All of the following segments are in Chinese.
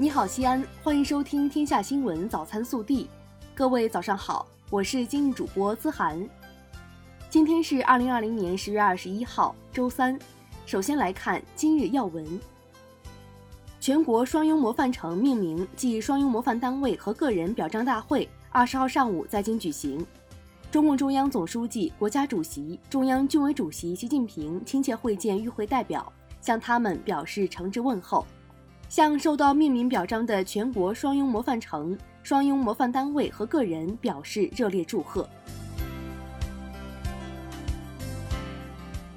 你好，西安，欢迎收听《天下新闻早餐速递》。各位早上好，我是今日主播资涵。今天是二零二零年十月二十一号，周三。首先来看今日要闻。全国双拥模范城命名暨双拥模范单位和个人表彰大会二十号上午在京举行。中共中央总书记、国家主席、中央军委主席习近平亲切会见与会代表，向他们表示诚挚问候。向受到命名表彰的全国双拥模范城、双拥模范单位和个人表示热烈祝贺。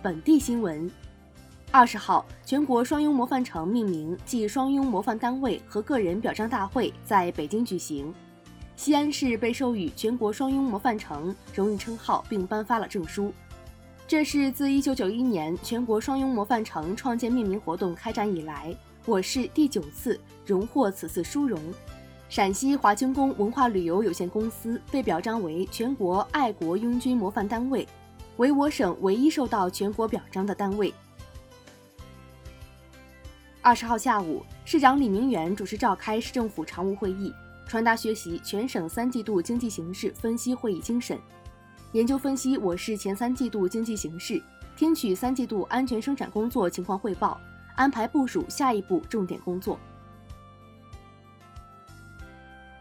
本地新闻：二十号，全国双拥模范城命名暨双拥模范单位和个人表彰大会在北京举行。西安市被授予全国双拥模范城荣誉称号，并颁发了证书。这是自1991年全国双拥模范城创建命名活动开展以来。我市第九次荣获此次殊荣，陕西华清宫文化旅游有限公司被表彰为全国爱国拥军模范单位，为我省唯一受到全国表彰的单位。二十号下午，市长李明远主持召开市政府常务会议，传达学习全省三季度经济形势分析会议精神，研究分析我市前三季度经济形势，听取三季度安全生产工作情况汇报。安排部署下一步重点工作。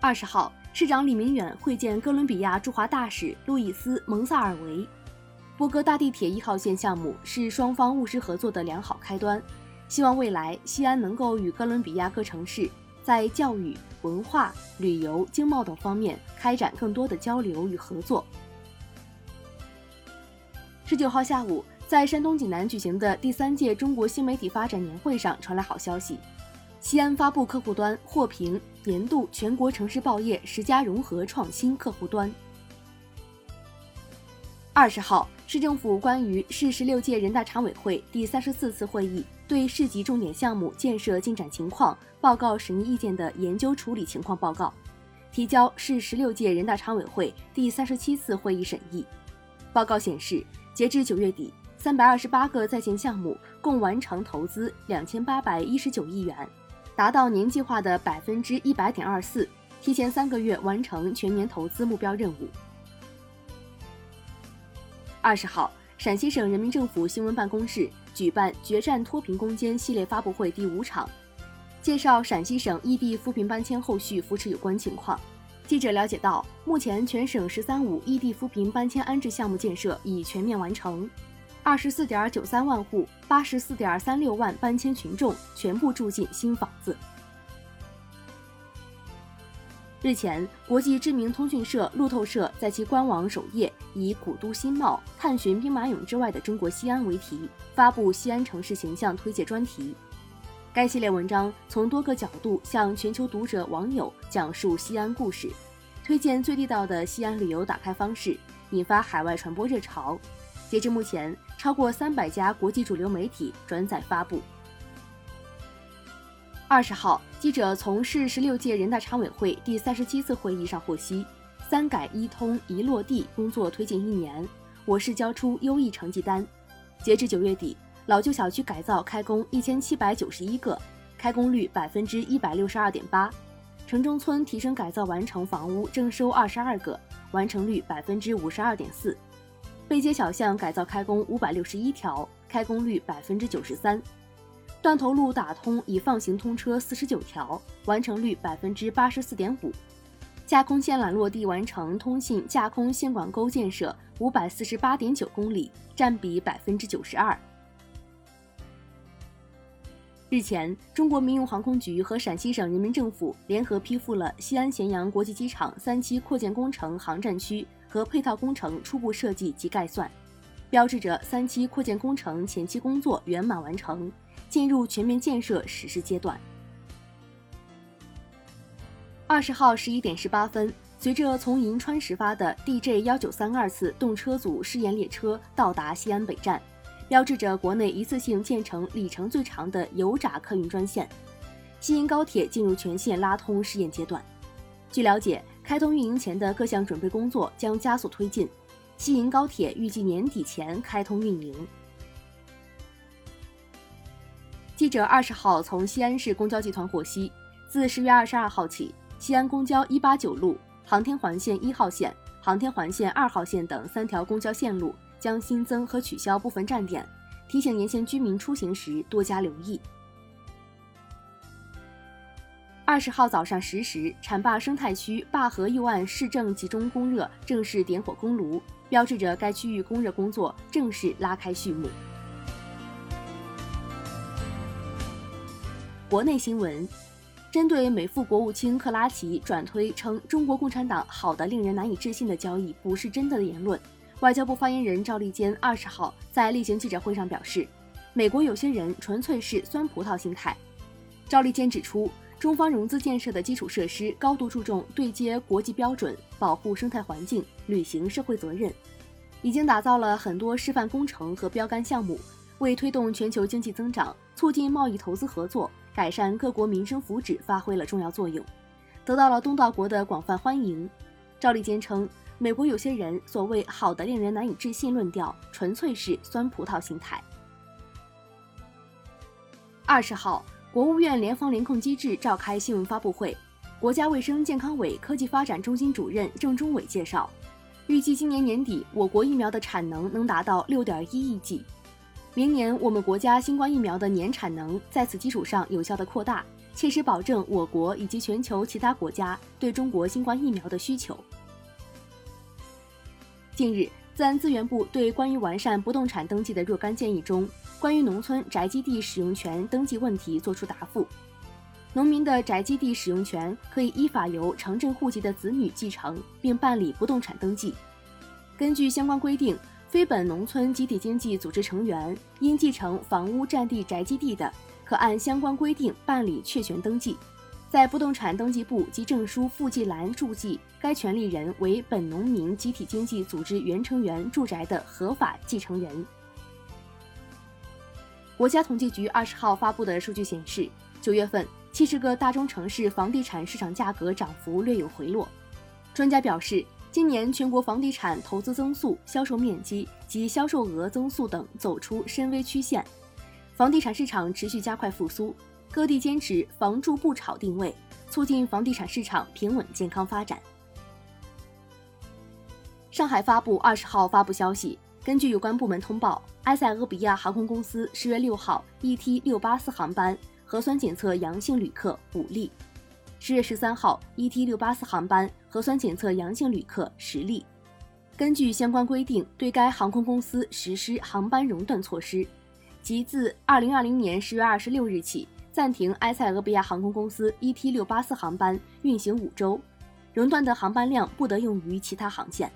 二十号，市长李明远会见哥伦比亚驻华大使路易斯·蒙萨尔维。波哥大地铁一号线项目是双方务实合作的良好开端，希望未来西安能够与哥伦比亚各城市在教育、文化、旅游、经贸等方面开展更多的交流与合作。十九号下午。在山东济南举行的第三届中国新媒体发展年会上传来好消息，西安发布客户端获评年度全国城市报业十佳融合创新客户端。二十号，市政府关于市十六届人大常委会第三十四次会议对市级重点项目建设进展情况报告审议意见的研究处理情况报告，提交市十六届人大常委会第三十七次会议审议。报告显示，截至九月底。三百二十八个在建项目共完成投资两千八百一十九亿元，达到年计划的百分之一百点二四，提前三个月完成全年投资目标任务。二十号，陕西省人民政府新闻办公室举办“决战脱贫攻坚”系列发布会第五场，介绍陕西省异地扶贫搬迁后续扶持有关情况。记者了解到，目前全省“十三五”异地扶贫搬迁安置项目建设已全面完成。二十四点九三万户，八十四点三六万搬迁群众全部住进新房子。日前，国际知名通讯社路透社在其官网首页以“古都新貌，探寻兵马俑之外的中国西安”为题，发布西安城市形象推介专题。该系列文章从多个角度向全球读者网友讲述西安故事，推荐最地道的西安旅游打开方式，引发海外传播热潮。截至目前，超过三百家国际主流媒体转载发布。二十号，记者从市十六届人大常委会第三十七次会议上获悉，三改一通一落地工作推进一年，我市交出优异成绩单。截至九月底，老旧小区改造开工一千七百九十一个，开工率百分之一百六十二点八；城中村提升改造完成房屋征收二十二个，完成率百分之五十二点四。背街小巷改造开工五百六十一条，开工率百分之九十三；断头路打通已放行通车四十九条，完成率百分之八十四点五；架空线缆落地完成通信架空线管沟建设五百四十八点九公里，占比百分之九十二。日前，中国民用航空局和陕西省人民政府联合批复了西安咸阳国际机场三期扩建工程航站区。和配套工程初步设计及概算，标志着三期扩建工程前期工作圆满完成，进入全面建设实施阶段。二十号十一点十八分，随着从银川始发的 DJ 幺九三二次动车组试验列车到达西安北站，标志着国内一次性建成里程最长的油炸客运专线。西银高铁进入全线拉通试验阶段。据了解。开通运营前的各项准备工作将加速推进，西银高铁预计年底前开通运营。记者二十号从西安市公交集团获悉，自十月二十二号起，西安公交一八九路、航天环线一号线、航天环线二号线等三条公交线路将新增和取消部分站点，提醒沿线居民出行时多加留意。二十号早上十时，浐灞生态区灞河右岸市政集中供热正式点火供炉，标志着该区域供热工作正式拉开序幕。国内新闻，针对美副国务卿克拉奇转推称中国共产党好的令人难以置信的交易不是真的的言论，外交部发言人赵立坚二十号在例行记者会上表示，美国有些人纯粹是酸葡萄心态。赵立坚指出。中方融资建设的基础设施高度注重对接国际标准，保护生态环境，履行社会责任，已经打造了很多示范工程和标杆项目，为推动全球经济增长、促进贸易投资合作、改善各国民生福祉发挥了重要作用，得到了东道国的广泛欢迎。赵立坚称，美国有些人所谓“好的令人难以置信”论调，纯粹是酸葡萄心态。二十号。国务院联防联控机制召开新闻发布会，国家卫生健康委科技发展中心主任郑中伟介绍，预计今年年底我国疫苗的产能能达到六点一亿剂，明年我们国家新冠疫苗的年产能在此基础上有效的扩大，切实保证我国以及全球其他国家对中国新冠疫苗的需求。近日。自然资源部对关于完善不动产登记的若干建议中，关于农村宅基地使用权登记问题作出答复。农民的宅基地使用权可以依法由城镇户籍的子女继承，并办理不动产登记。根据相关规定，非本农村集体经济组织成员因继承房屋占地宅基地的，可按相关规定办理确权登记。在不动产登记簿及证书附记栏注记该权利人为本农民集体经济组织原成员住宅的合法继承人。国家统计局二十号发布的数据显示，九月份七十个大中城市房地产市场价格涨幅略有回落。专家表示，今年全国房地产投资增速、销售面积及销售额增速等走出深 V 曲线，房地产市场持续加快复苏。各地坚持“房住不炒”定位，促进房地产市场平稳健康发展。上海发布二十号发布消息，根据有关部门通报，埃塞俄比亚航空公司十月六号 ET 六八四航班核酸检测阳性旅客五例，十月十三号 ET 六八四航班核酸检测阳性旅客十例。根据相关规定，对该航空公司实施航班熔断措施，即自二零二零年十月二十六日起。暂停埃塞俄比亚航空公司 ET 六八四航班运行五周，熔断的航班量不得用于其他航线。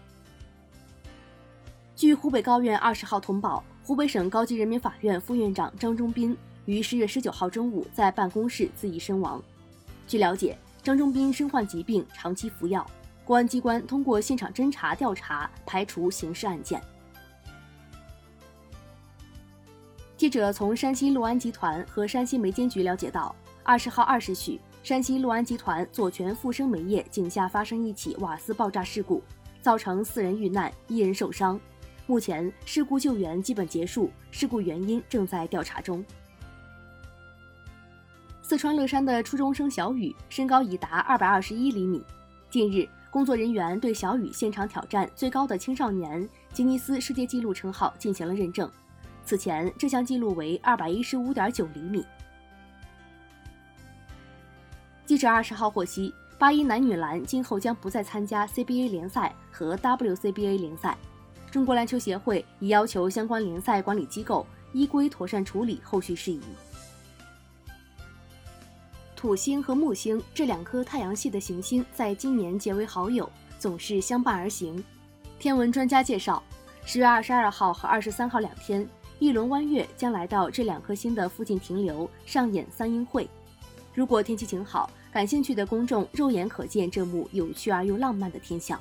据湖北高院二十号通报，湖北省高级人民法院副院长张忠斌于十月十九号中午在办公室自缢身亡。据了解，张忠斌身患疾病，长期服药，公安机关通过现场侦查调查，排除刑事案件。记者从山西六安集团和山西煤监局了解到，二十号二时许，山西六安集团左权富生煤业井下发生一起瓦斯爆炸事故，造成四人遇难，一人受伤。目前事故救援基本结束，事故原因正在调查中。四川乐山的初中生小雨身高已达二百二十一厘米，近日，工作人员对小雨现场挑战最高的青少年吉尼斯世界纪录称号进行了认证。此前，这项记录为二百一十五点九厘米。记者二十号获悉，八一男女篮今后将不再参加 CBA 联赛和 WCBA 联赛。中国篮球协会已要求相关联赛管理机构依规妥善处理后续事宜。土星和木星这两颗太阳系的行星在今年结为好友，总是相伴而行。天文专家介绍，十月二十二号和二十三号两天。一轮弯月将来到这两颗星的附近停留，上演三英会。如果天气晴好，感兴趣的公众肉眼可见这幕有趣而又浪漫的天象。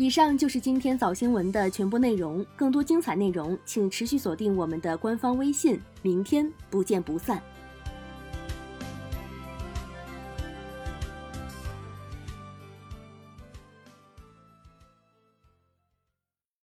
以上就是今天早新闻的全部内容，更多精彩内容请持续锁定我们的官方微信，明天不见不散。